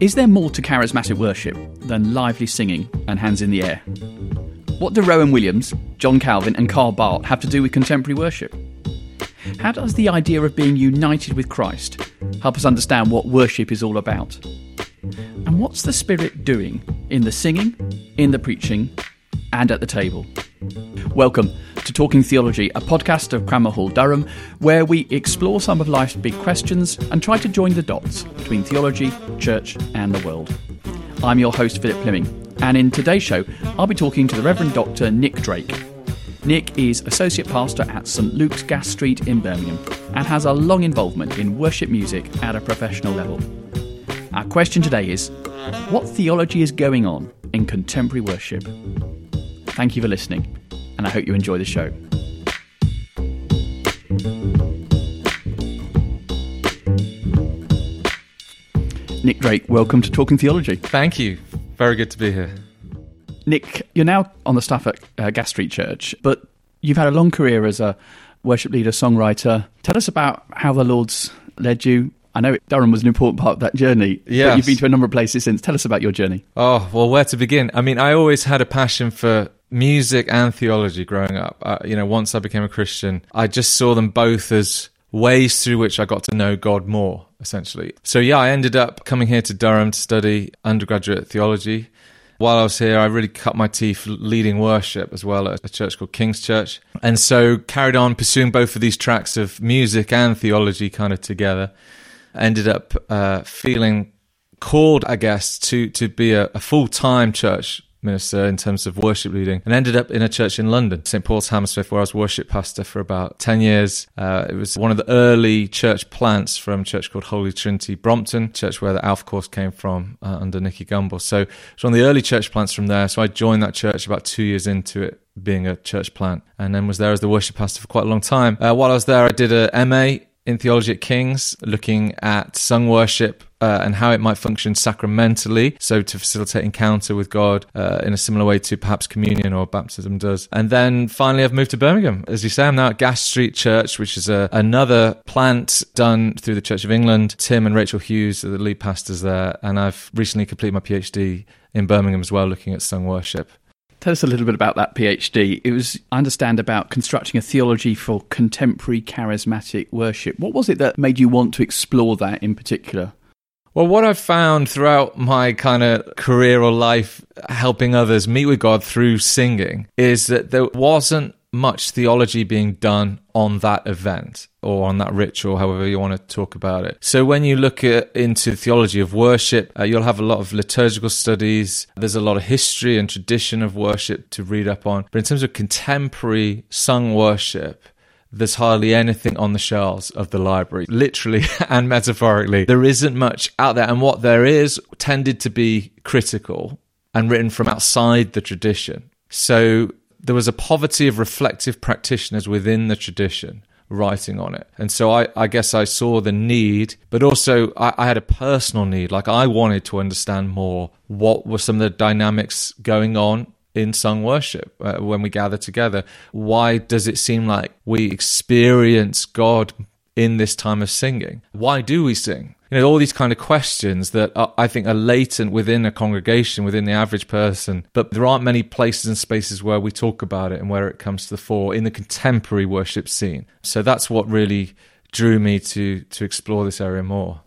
Is there more to charismatic worship than lively singing and hands in the air? What do Rowan Williams, John Calvin, and Karl Barth have to do with contemporary worship? How does the idea of being united with Christ help us understand what worship is all about? And what's the Spirit doing in the singing, in the preaching, and at the table? Welcome to Talking Theology, a podcast of Cranmer Hall, Durham, where we explore some of life's big questions and try to join the dots between theology, church, and the world. I'm your host, Philip Fleming, and in today's show, I'll be talking to the Reverend Dr. Nick Drake. Nick is Associate Pastor at St Luke's Gas Street in Birmingham and has a long involvement in worship music at a professional level. Our question today is What theology is going on in contemporary worship? Thank you for listening and I hope you enjoy the show. Nick Drake, welcome to Talking Theology. Thank you. Very good to be here. Nick, you're now on the staff at uh, Gas Street Church, but you've had a long career as a worship leader, songwriter. Tell us about how the Lord's led you. I know Durham was an important part of that journey. But you've been to a number of places since. Tell us about your journey. Oh, well, where to begin? I mean, I always had a passion for music and theology growing up. Uh, you know, once I became a Christian, I just saw them both as ways through which I got to know God more, essentially. So, yeah, I ended up coming here to Durham to study undergraduate theology. While I was here, I really cut my teeth leading worship as well at a church called King's Church. And so carried on pursuing both of these tracks of music and theology kind of together. Ended up uh, feeling called, I guess, to, to be a, a full time church minister in terms of worship leading and ended up in a church in London, St. Paul's Hammersmith, where I was worship pastor for about 10 years. Uh, it was one of the early church plants from a church called Holy Trinity Brompton, church where the Alpha course came from uh, under Nicky Gumbel. So it's one of the early church plants from there. So I joined that church about two years into it being a church plant and then was there as the worship pastor for quite a long time. Uh, while I was there, I did a MA in theology at King's, looking at sung worship uh, and how it might function sacramentally, so to facilitate encounter with God uh, in a similar way to perhaps communion or baptism does. And then finally, I've moved to Birmingham. As you say, I'm now at Gas Street Church, which is a, another plant done through the Church of England. Tim and Rachel Hughes are the lead pastors there, and I've recently completed my PhD in Birmingham as well, looking at sung worship. Tell us a little bit about that PhD. It was, I understand, about constructing a theology for contemporary charismatic worship. What was it that made you want to explore that in particular? Well, what I've found throughout my kind of career or life helping others meet with God through singing is that there wasn't much theology being done on that event or on that ritual, however you want to talk about it. So when you look at, into theology of worship, uh, you'll have a lot of liturgical studies. There's a lot of history and tradition of worship to read up on. But in terms of contemporary sung worship, there's hardly anything on the shelves of the library, literally and metaphorically. There isn't much out there. And what there is tended to be critical and written from outside the tradition. So there was a poverty of reflective practitioners within the tradition writing on it. And so I, I guess I saw the need, but also I, I, had a personal need. Like I wanted to understand more what were some of the dynamics going on in sung worship uh, when we gather together. Why does it seem like we experience God in this time of singing? Why do we sing? you know all these kind of questions that are, I think are latent within a congregation, within the average person, but there aren't many places and spaces where we talk about it and where it comes to the fore in the contemporary worship scene. So that's what really drew me to to explore this area more.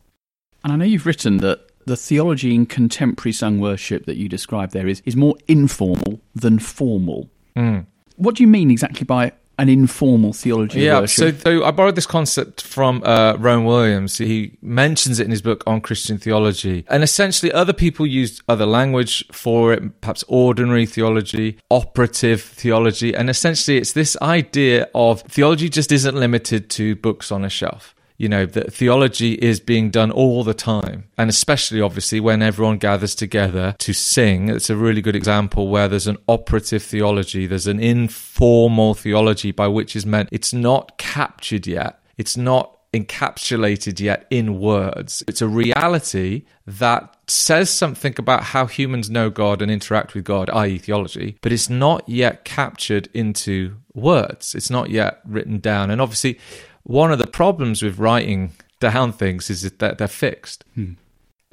And I know you've written that the theology in contemporary sung worship that you describe there is is more informal than formal. Mm. What do you mean exactly by an informal theology yeah, so, so, I borrowed this concept from uh, Rowan Williams. He mentions it in his book on Christian theology. And essentially, other people used other language for it, perhaps ordinary theology, operative theology. And essentially, it's this idea of theology just isn't limited to books on a shelf you know, that theology is being done all the time. And especially, obviously, when everyone gathers together to sing. It's a really good example where there's an operative theology, there's an informal theology by which is meant it's not captured yet, it's not encapsulated yet in words. It's a reality that says something about how humans know God and interact with God, i.e., theology, but it's not yet captured into words. It's not yet written down. And obviously, one of the problems with writing down things is that they're fixed. Hmm.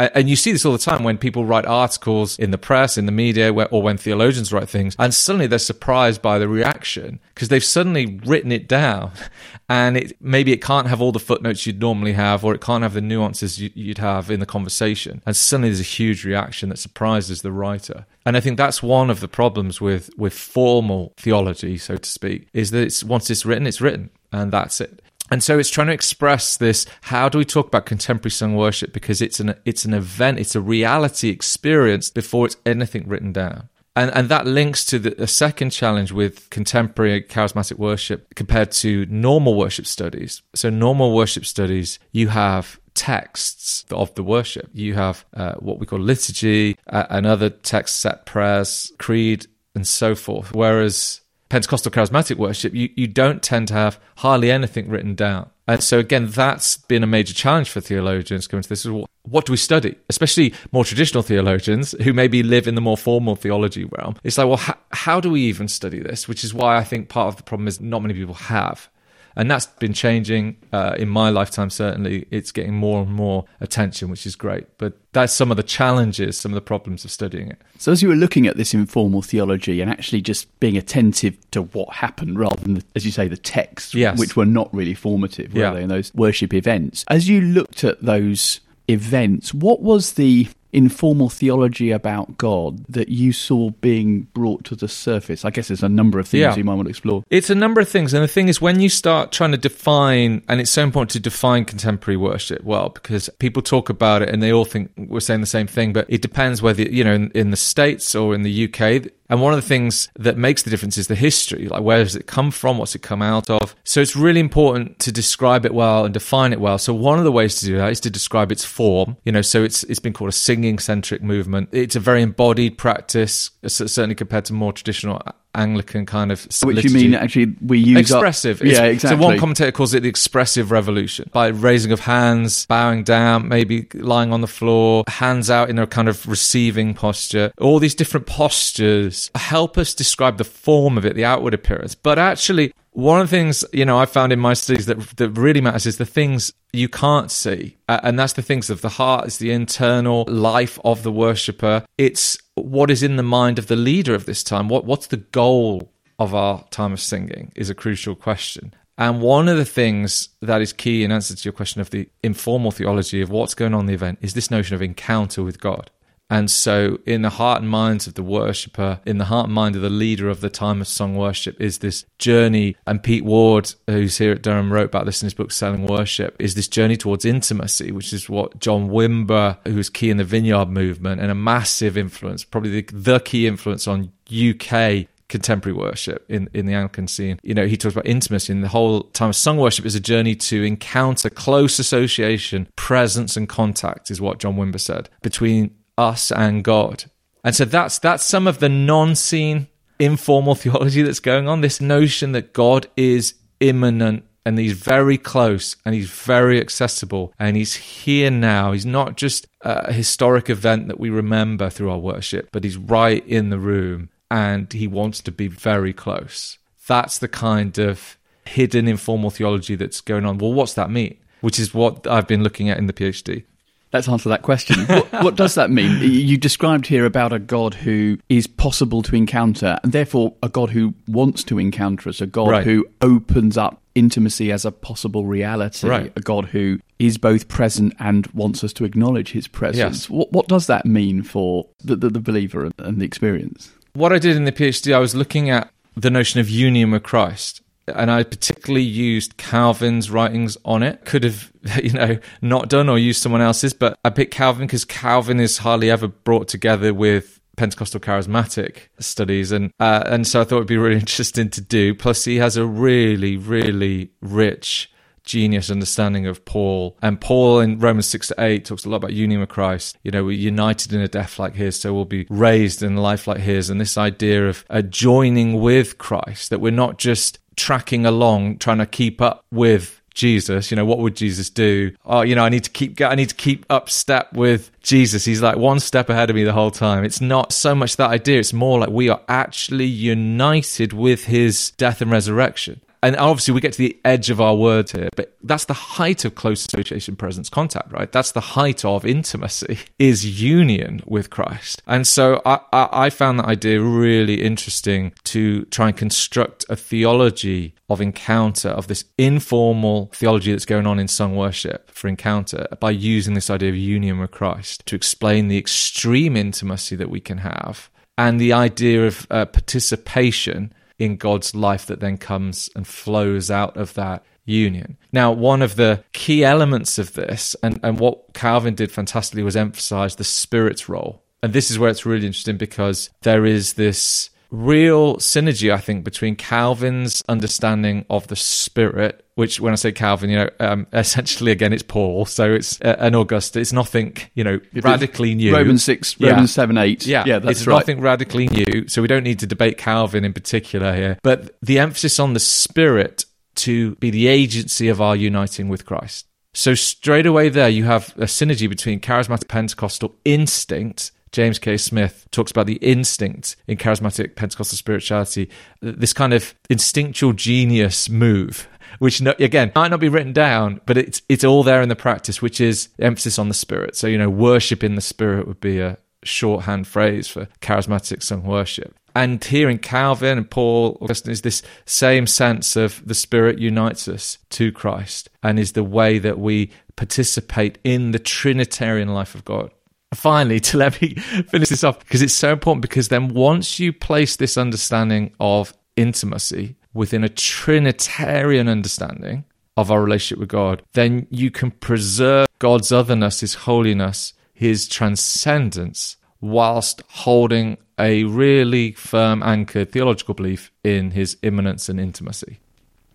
And you see this all the time when people write articles in the press, in the media, or when theologians write things, and suddenly they're surprised by the reaction because they've suddenly written it down, and it maybe it can't have all the footnotes you'd normally have, or it can't have the nuances you'd have in the conversation, and suddenly there's a huge reaction that surprises the writer. And I think that's one of the problems with with formal theology, so to speak, is that it's once it's written, it's written, and that's it. And so it's trying to express this. How do we talk about contemporary sung worship? Because it's an it's an event, it's a reality experience before it's anything written down. And and that links to the, the second challenge with contemporary charismatic worship compared to normal worship studies. So normal worship studies, you have texts of the worship. You have uh, what we call liturgy uh, and other text set prayers, creed, and so forth. Whereas Pentecostal charismatic worship, you, you don't tend to have hardly anything written down. And so, again, that's been a major challenge for theologians coming to this. Is what, do we study? Especially more traditional theologians who maybe live in the more formal theology realm. It's like, well, how do we even study this? Which is why I think part of the problem is not many people have and that's been changing uh, in my lifetime. Certainly, it's getting more and more attention, which is great. But that's some of the challenges, some of the problems of studying it. So, as you were looking at this informal theology and actually just being attentive to what happened, rather than, as you say, the texts, yes. which were not really formative, were yeah. they, in those worship events? As you looked at those events, what was the informal theology about God that you saw being brought to the surface? I guess there's a number of things yeah. you might want to explore. It's a number of things. And the thing is, when you start trying to define, and it's so important to define contemporary worship well, because people talk about it and they all think we're saying the same thing, but it depends whether, you know, in, in the States or in the UK, and one of the things that makes the difference is the history. Like, where does it come from? What's it come out of? So it's really important to describe it well and define it well. So one of the ways to do that is to describe its form. You know, so it's it's been called a singing centric movement. It's a very embodied practice, certainly compared to more traditional Anglican kind of. Which liturgy. you mean actually we use expressive? Up, yeah, exactly. So one commentator calls it the expressive revolution by raising of hands, bowing down, maybe lying on the floor, hands out in a kind of receiving posture. All these different postures help us describe the form of it, the outward appearance. But actually, one of the things you know I found in my studies that that really matters is the things you can't see, and that's the things of the heart. It's the internal life of the worshipper. It's what is in the mind of the leader of this time. What what's the goal of our time of singing is a crucial question. And one of the things that is key in answer to your question of the informal theology of what's going on in the event is this notion of encounter with God. And so, in the heart and minds of the worshipper, in the heart and mind of the leader of the time of song worship, is this journey. And Pete Ward, who's here at Durham, wrote about this in his book, Selling Worship, is this journey towards intimacy, which is what John Wimber, who's key in the Vineyard movement and a massive influence, probably the, the key influence on UK contemporary worship in, in the Anglican scene. You know, he talks about intimacy and the whole time of song worship is a journey to encounter close association, presence and contact is what John Wimber said between us and God. And so that's that's some of the non-seen informal theology that's going on. This notion that God is immanent and he's very close and he's very accessible and he's here now. He's not just a historic event that we remember through our worship, but he's right in the room and he wants to be very close. That's the kind of hidden informal theology that's going on. Well, what's that mean? Which is what I've been looking at in the PhD. Let's answer that question. what, what, does that mean? You described here about a God who is possible to encounter, and therefore a God who wants to encounter us, a God right. who opens up intimacy as a possible reality, right. a God who is both present and wants us to acknowledge his presence. Yes. What, what, does that mean for the, the, the believer and the experience? What I did in the PhD, I was looking at the notion of union with Christ and I particularly used Calvin's writings on it. Could have, you know, not done or used someone else's, but I picked Calvin because Calvin is hardly ever brought together with Pentecostal charismatic studies, and uh, and so I thought it'd be really interesting to do. Plus, he has a really, really rich genius understanding of Paul. And Paul in Romans 6 to 8 talks a lot about union with Christ. You know, we're united in a death like his, so we'll be raised in a life like his. And this idea of a joining with Christ, that we're not just tracking along, trying to keep up with Jesus. You know, what would Jesus do? Oh, you know, I need to keep I need to keep up step with Jesus. He's like one step ahead of me the whole time. It's not so much that idea. It's more like we are actually united with his death and resurrection. And obviously we get to the edge of our words here, but that's the height of close association, presence, contact, right? That's the height of intimacy is union with Christ. And so I, I, I found that idea really interesting to try and construct a theology of encounter, of this informal theology that's going on in sung worship for encounter by using this idea of union with Christ to explain the extreme intimacy that we can have and the idea of uh, participation in God's life that then comes and flows out of that union. Now, one of the key elements of this, and, and what Calvin did fantastically, was emphasize the Spirit's role. And this is where it's really interesting because there is this real synergy, I think, between Calvin's understanding of the Spirit, which, when I say Calvin, you know, um, essentially again, it's Paul, so it's uh, an August. It's nothing, you know, radically new. Romans six, yeah. Romans seven, eight. Yeah, yeah, that's it's right. nothing radically new. So we don't need to debate Calvin in particular here, but the emphasis on the Spirit to be the agency of our uniting with Christ. So straight away there, you have a synergy between charismatic Pentecostal instinct James K. Smith talks about the instinct in charismatic Pentecostal spirituality, this kind of instinctual genius move, which again might not be written down, but it's it's all there in the practice, which is emphasis on the spirit. So you know, worship in the spirit would be a shorthand phrase for charismatic sung worship. And here in Calvin and Paul, is this same sense of the Spirit unites us to Christ and is the way that we participate in the Trinitarian life of God finally to let me finish this off because it's so important because then once you place this understanding of intimacy within a trinitarian understanding of our relationship with God then you can preserve God's otherness his holiness his transcendence whilst holding a really firm anchored theological belief in his immanence and intimacy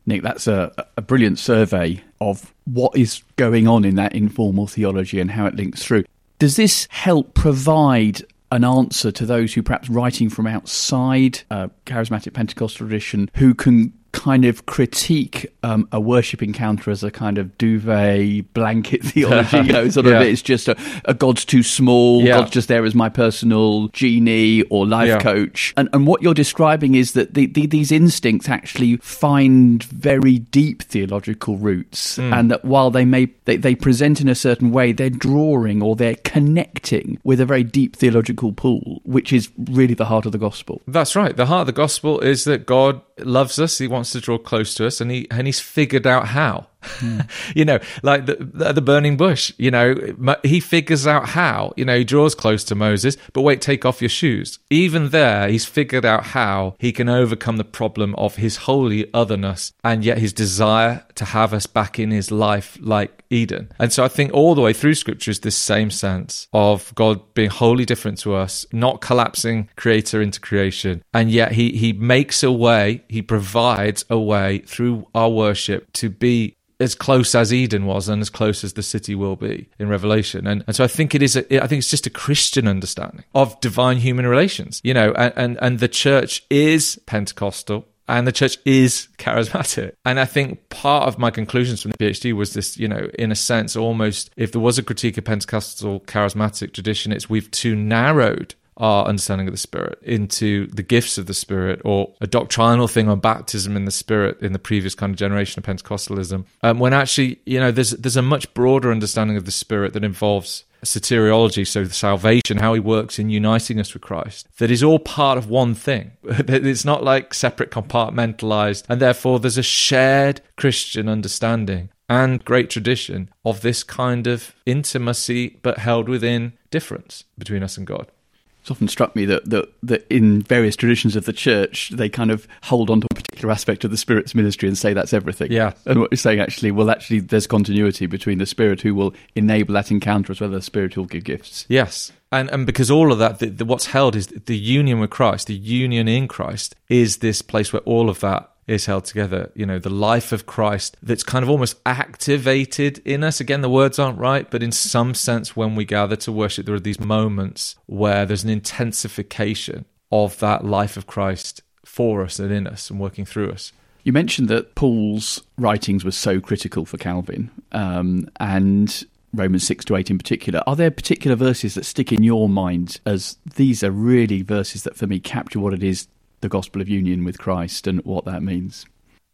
Nick, that's a, a brilliant survey of what is going on in that informal theology and how it links through. Does this help provide an answer to those who perhaps writing from outside a charismatic Pentecostal tradition who can kind of critique um, a worship encounter as a kind of duvet blanket theology. you know, sort yeah. of it's just a, a, God's too small. Yeah. God's just there as my personal genie or life yeah. coach. And and what you're describing is that the, the, these instincts actually find very deep theological roots, mm. and that while they may they, they present in a certain way, they're drawing or they're connecting with a very deep theological pool, which is really the heart of the gospel. That's right. The heart of the gospel is that God loves us. He wants to draw close to us, and he and he's figured out how. Mm. you know, like the, the, the burning bush. You know, he figures out how. You know, he draws close to Moses, but wait, take off your shoes. Even there, he's figured out how he can overcome the problem of his holy otherness, and yet his desire to have us back in his life, like Eden. And so, I think all the way through Scripture is this same sense of God being wholly different to us, not collapsing creator into creation, and yet he he makes a way, he provides a way through our worship to be as close as Eden was and as close as the city will be in Revelation. And, and so I think it is, a, I think it's just a Christian understanding of divine human relations, you know, and, and, and the church is Pentecostal and the church is charismatic. And I think part of my conclusions from the PhD was this, you know, in a sense, almost if there was a critique of Pentecostal charismatic tradition, it's we've too narrowed our understanding of the Spirit into the gifts of the Spirit or a doctrinal thing on baptism in the Spirit in the previous kind of generation of Pentecostalism. Um, when actually, you know, there's there's a much broader understanding of the Spirit that involves soteriology, so the salvation, how he works in uniting us with Christ, that is all part of one thing. it's not like separate compartmentalized, and therefore there's a shared Christian understanding and great tradition of this kind of intimacy, but held within difference between us and God it's often struck me that, that that in various traditions of the church they kind of hold on to a particular aspect of the spirit's ministry and say that's everything. Yeah. And what you're saying actually well actually there's continuity between the spirit who will enable that encounter as well as the spirit who will give gifts. Yes. And and because all of that the, the, what's held is the union with christ the union in christ is this place where all of that is held together. You know, the life of Christ that's kind of almost activated in us. Again, the words aren't right, but in some sense, when we gather to worship, there are these moments where there's an intensification of that life of Christ for us and in us and working through us. You mentioned that Paul's writings were so critical for Calvin, um, and Romans 6 to 8 in particular. Are there particular verses that stick in your mind as these are really verses that for me capture what it is the gospel of union with Christ and what that means?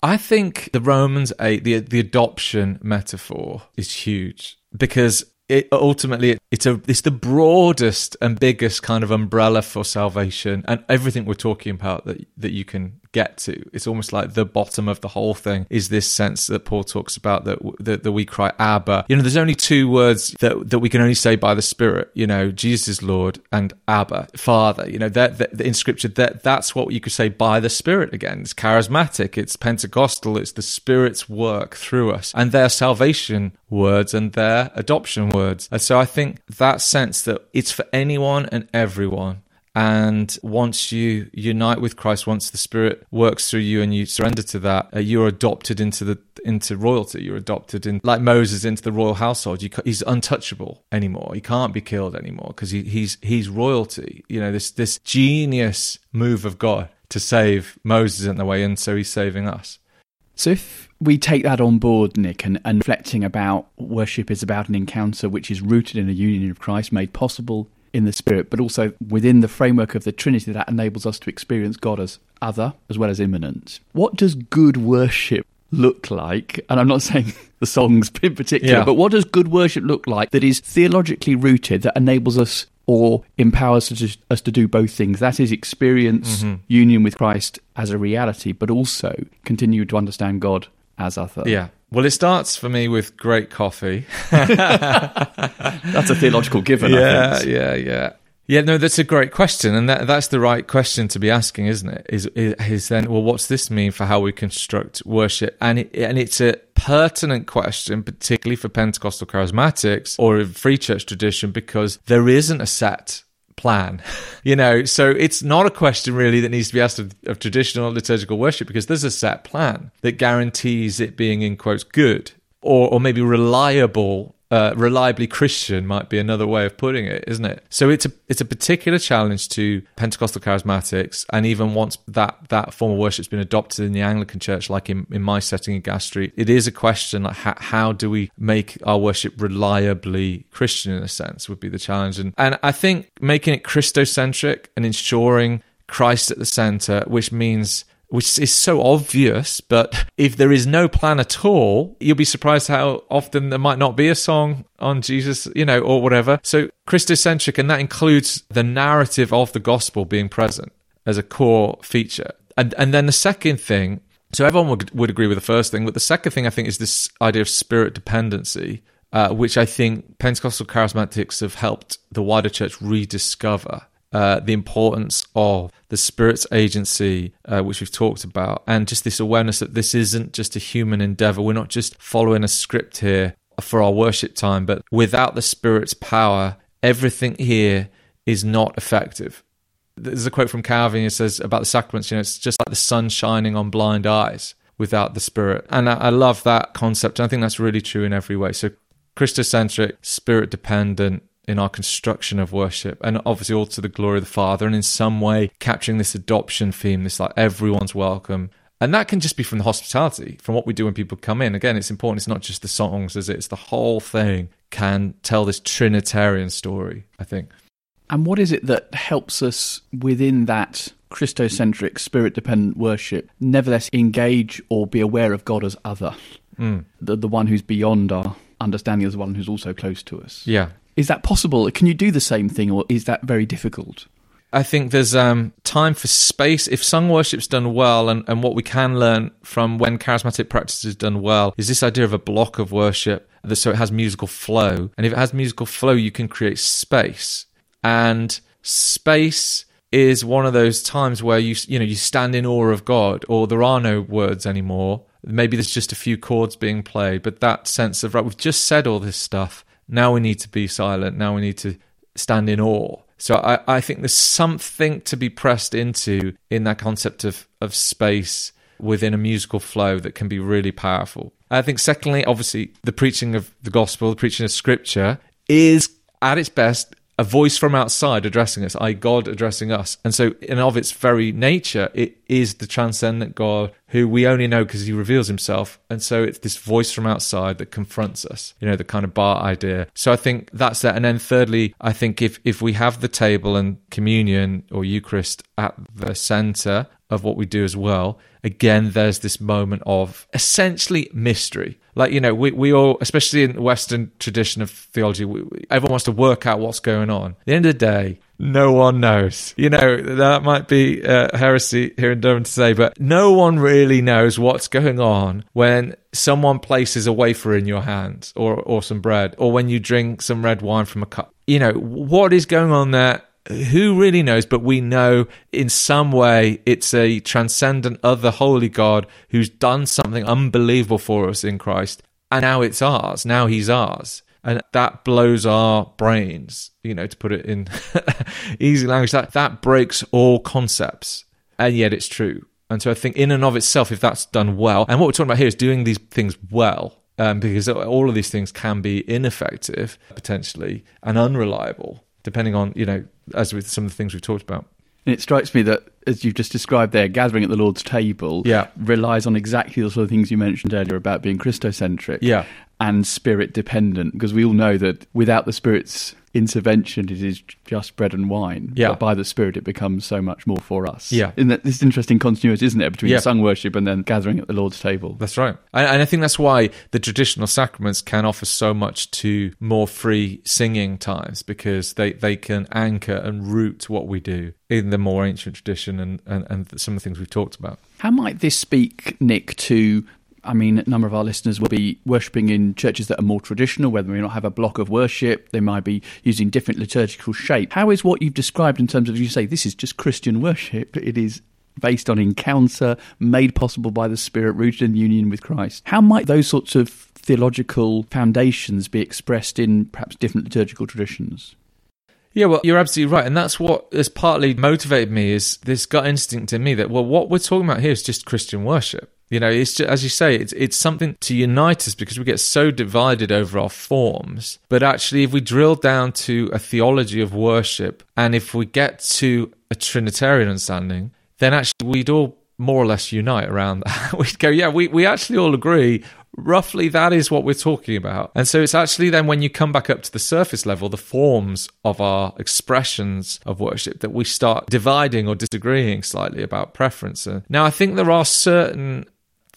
I think the Romans 8, the, the adoption metaphor is huge because it ultimately it's a it's the broadest and biggest kind of umbrella for salvation and everything we're talking about that that you can get to. It's almost like the bottom of the whole thing is this sense that Paul talks about that that, that we cry Abba. You know, there's only two words that that we can only say by the Spirit. You know, Jesus is Lord and Abba, Father. You know, that, that in Scripture that that's what you could say by the Spirit. Again, it's charismatic, it's Pentecostal, it's the Spirit's work through us, and their salvation words and their adoption words. And so I think that sense that it's for anyone and everyone and once you unite with Christ, once the Spirit works through you and you surrender to that, uh, you're adopted into the into royalty. You're adopted in, like Moses, into the royal household. You, he's untouchable anymore. He can't be killed anymore because he, he's he's royalty. You know this this genius move of God to save Moses in the way, and so he's saving us. So if we take that on board, Nick, and, and reflecting about worship is about an encounter which is rooted in a union of Christ, made possible in the Spirit, but also within the framework of the Trinity that enables us to experience God as other as well as immanent. What does good worship look like? And I'm not saying the songs in particular, yeah. but what does good worship look like that is theologically rooted, that enables us or empowers us to, us to do both things? That is, experience mm-hmm. union with Christ as a reality, but also continue to understand God as other. Yeah. Well, it starts for me with great coffee. that's a theological given. Yeah, yeah, yeah. Yeah, no, that's a great question, and that, that's the right question to be asking, isn't it? Is, is then, well, what's this mean for how we construct worship? And it, and it's a pertinent question, particularly for Pentecostal charismatics or free church tradition, because there isn't a set plan. you know, so it's not a question really that needs to be asked of, of, traditional liturgical worship because there's a set plan that guarantees it being in quotes good or, or maybe reliable uh, reliably Christian might be another way of putting it, isn't it? So it's a it's a particular challenge to Pentecostal charismatics, and even once that that form of worship's been adopted in the Anglican Church, like in, in my setting in Gas Street, it is a question like how, how do we make our worship reliably Christian in a sense would be the challenge, and and I think making it Christocentric and ensuring Christ at the center, which means which is so obvious, but if there is no plan at all, you'll be surprised how often there might not be a song on Jesus, you know, or whatever. So Christocentric, and that includes the narrative of the gospel being present as a core feature. And and then the second thing, so everyone would would agree with the first thing, but the second thing I think is this idea of spirit dependency. Uh, which I think Pentecostal charismatics have helped the wider church rediscover uh, the importance of the Spirit's agency, uh, which we've talked about, and just this awareness that this isn't just a human endeavor. We're not just following a script here for our worship time, but without the Spirit's power, everything here is not effective. There's a quote from Calvin. It says about the sacraments, you know, it's just like the sun shining on blind eyes without the Spirit. And I, I love that concept. I think that's really true in every way. So Christocentric, spirit dependent, in our construction of worship and obviously all to the glory of the Father and in some way capturing this adoption theme, this like everyone's welcome. And that can just be from the hospitality, from what we do when people come in. Again, it's important. It's not just the songs, is it? It's the whole thing can tell this Trinitarian story, I think. And what is it that helps us within that Christocentric, spirit dependent worship, nevertheless engage or be aware of God as other? Mm. The, the one who's beyond our understanding as the one who's also close to us. Yeah. Is that possible? Can you do the same thing, or is that very difficult? I think there's um, time for space. If sung worship's done well, and, and what we can learn from when charismatic practice is done well, is this idea of a block of worship, so it has musical flow. And if it has musical flow, you can create space. And space is one of those times where you you know you stand in awe of God, or there are no words anymore. Maybe there's just a few chords being played, but that sense of right, we've just said all this stuff now we need to be silent. Now we need to stand in awe. So I, I think there's something to be pressed into in that concept of, of space within a musical flow that can be really powerful. I think, secondly, obviously, the preaching of the gospel, the preaching of scripture is at its best a voice from outside addressing us, i God addressing us. And so, in of its very nature, it is the transcendent God who we only know because he reveals himself. And so, it's this voice from outside that confronts us, you know, the kind of Barth idea. So, I think that's that. And then, thirdly, I think if, if we have the table and communion or Eucharist at the center, of what we do as well, again, there's this moment of essentially mystery. Like, you know, we, we all, especially in the Western tradition of theology, we, everyone wants to work out what's going on. At the end of the day, no one knows. You know, that might be uh, heresy here in Durham to say, but no one really knows what's going on when someone places a wafer in your hand or, or some bread, or when you drink some red wine from a cup. You know, what is going on there? Who really knows? But we know in some way it's a transcendent other holy God who's done something unbelievable for us in Christ. And now it's ours. Now he's ours and that blows our brains you know to put it in easy language that that breaks all concepts and yet it's true and so i think in and of itself if that's done well and what we're talking about here is doing these things well um, because all of these things can be ineffective potentially and unreliable depending on you know as with some of the things we've talked about and it strikes me that, as you've just described there, gathering at the Lord's table yeah. relies on exactly the sort of things you mentioned earlier about being Christocentric. Yeah and spirit dependent because we all know that without the spirit's intervention it is just bread and wine yeah. but by the spirit it becomes so much more for us yeah isn't that this interesting continuity isn't it between yeah. sung worship and then gathering at the lord's table that's right and, and i think that's why the traditional sacraments can offer so much to more free singing times because they they can anchor and root what we do in the more ancient tradition and, and, and some of the things we've talked about. How might this speak, Nick, to I mean, a number of our listeners will be worshipping in churches that are more traditional, whether they not have a block of worship. They might be using different liturgical shape. How is what you've described in terms of, you say, this is just Christian worship? It is based on encounter, made possible by the Spirit, rooted in union with Christ. How might those sorts of theological foundations be expressed in perhaps different liturgical traditions? Yeah, well, you're absolutely right. And that's what has partly motivated me is this gut instinct in me that, well, what we're talking about here is just Christian worship. You know, it's just, as you say, it's it's something to unite us because we get so divided over our forms. But actually, if we drill down to a theology of worship, and if we get to a Trinitarian understanding, then actually we'd all more or less unite around that. We'd go, yeah, we, we actually all agree roughly that is what we're talking about. And so it's actually then when you come back up to the surface level, the forms of our expressions of worship, that we start dividing or disagreeing slightly about preference. Now, I think there are certain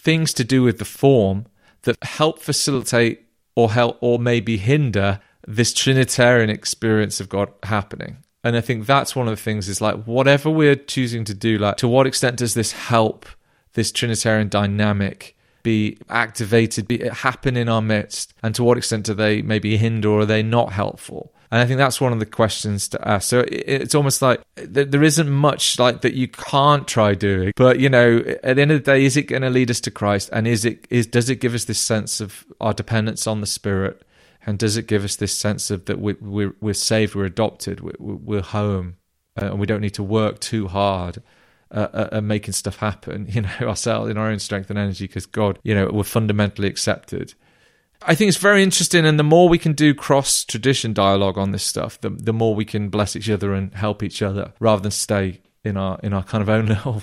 things to do with the form that help facilitate or help or maybe hinder this Trinitarian experience of God happening. And I think that's one of the things is like whatever we're choosing to do, like to what extent does this help this Trinitarian dynamic be activated, be happen in our midst, and to what extent do they maybe hinder or are they not helpful? And I think that's one of the questions to ask. So it's almost like there isn't much like that you can't try doing, but you know, at the end of the day, is it going to lead us to Christ? And is it is does it give us this sense of our dependence on the Spirit? And does it give us this sense of that we, we're we're saved, we're adopted, we're, we're home, uh, and we don't need to work too hard? Uh, uh, making stuff happen, you know, ourselves in our own strength and energy, because God, you know, we're fundamentally accepted. I think it's very interesting, and the more we can do cross tradition dialogue on this stuff, the the more we can bless each other and help each other, rather than stay in our in our kind of own little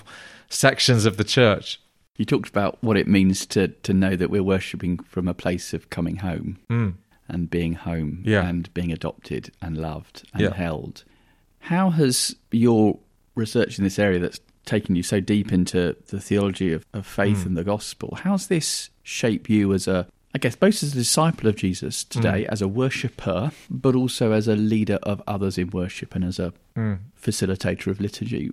sections of the church. You talked about what it means to to know that we're worshiping from a place of coming home mm. and being home, yeah. and being adopted and loved and yeah. held. How has your research in this area that's taken you so deep into the theology of, of faith mm. and the gospel, how's this shape you as a I guess both as a disciple of Jesus today, mm. as a worshipper, but also as a leader of others in worship and as a mm. facilitator of liturgy.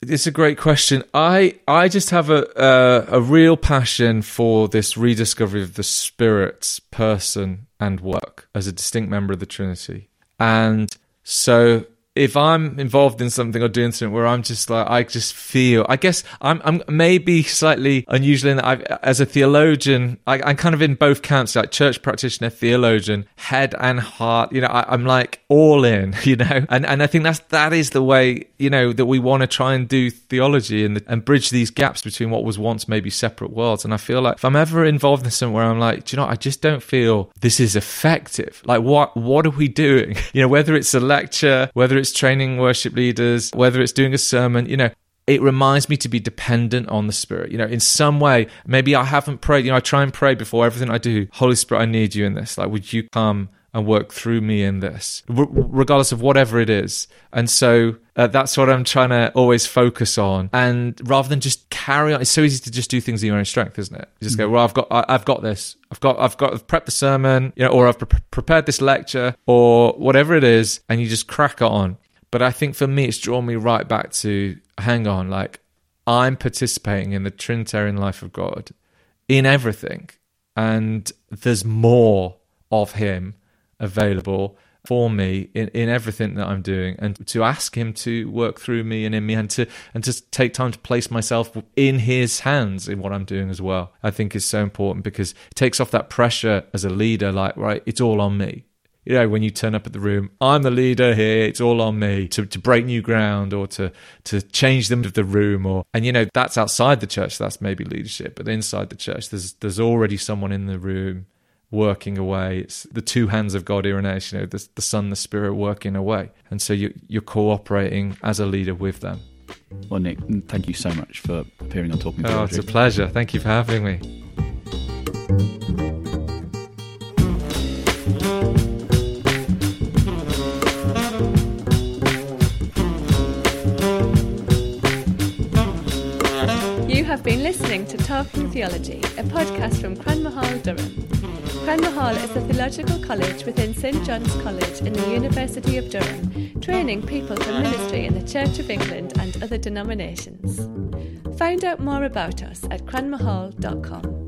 It's a great question. I I just have a uh, a real passion for this rediscovery of the Spirit's person and work as a distinct member of the Trinity, and so if I'm involved in something or doing something where I'm just like I just feel I guess I'm I'm maybe slightly unusual in that I've as a theologian I, am kind of in both camps like church practitioner theologian head and heart you know I, am like all in you know? And and I think that's that is the way you know that we want to try and do theology and and bridge these gaps between what was once maybe separate worlds. And I feel like if I'm ever involved in something where I'm like do you know I just don't feel this is effective. Like what what are we doing? You know whether it's a lecture whether it's it's training worship leaders, whether it's doing a sermon, you know, it reminds me to be dependent on the Spirit. You know, in some way, maybe I haven't prayed. You know, I try and pray before everything I do. Holy Spirit, I need you in this. Like, would you come and work through me in this, r- regardless of whatever it is. And so uh, that's what I'm trying to always focus on. And rather than just carry on, it's so easy to just do things in your own strength, isn't it? You just go, well, I've got, I, have got this. I've got, I've got, I've prepped the sermon, you know, or I've pre- prepared this lecture, or whatever it is, and you just crack on. But I think for me, it's drawn me right back to hang on, like I'm participating in the Trinitarian life of God in everything, and there's more of Him available for me in, in everything that I'm doing and to ask him to work through me and in me and to and to take time to place myself in his hands in what I'm doing as well I think is so important because it takes off that pressure as a leader like right it's all on me. You know when you turn up at the room I'm the leader here it's all on me to, to break new ground or to to change them of the room or and you know that's outside the church that's maybe leadership but inside the church there's there's already someone in the room working away. It's the two hands of God, Irenaeus, you know, the, the Son, the Spirit working away. And so you, you're cooperating as a leader with them. Well, Nick, thank you so much for appearing on Talking Oh, it's a pleasure. Thank you for having me. You have been listening to Talking Theology, a podcast from theological college within St John's College in the University of Durham, training people for ministry in the Church of England and other denominations. Find out more about us at cranmerhall.com.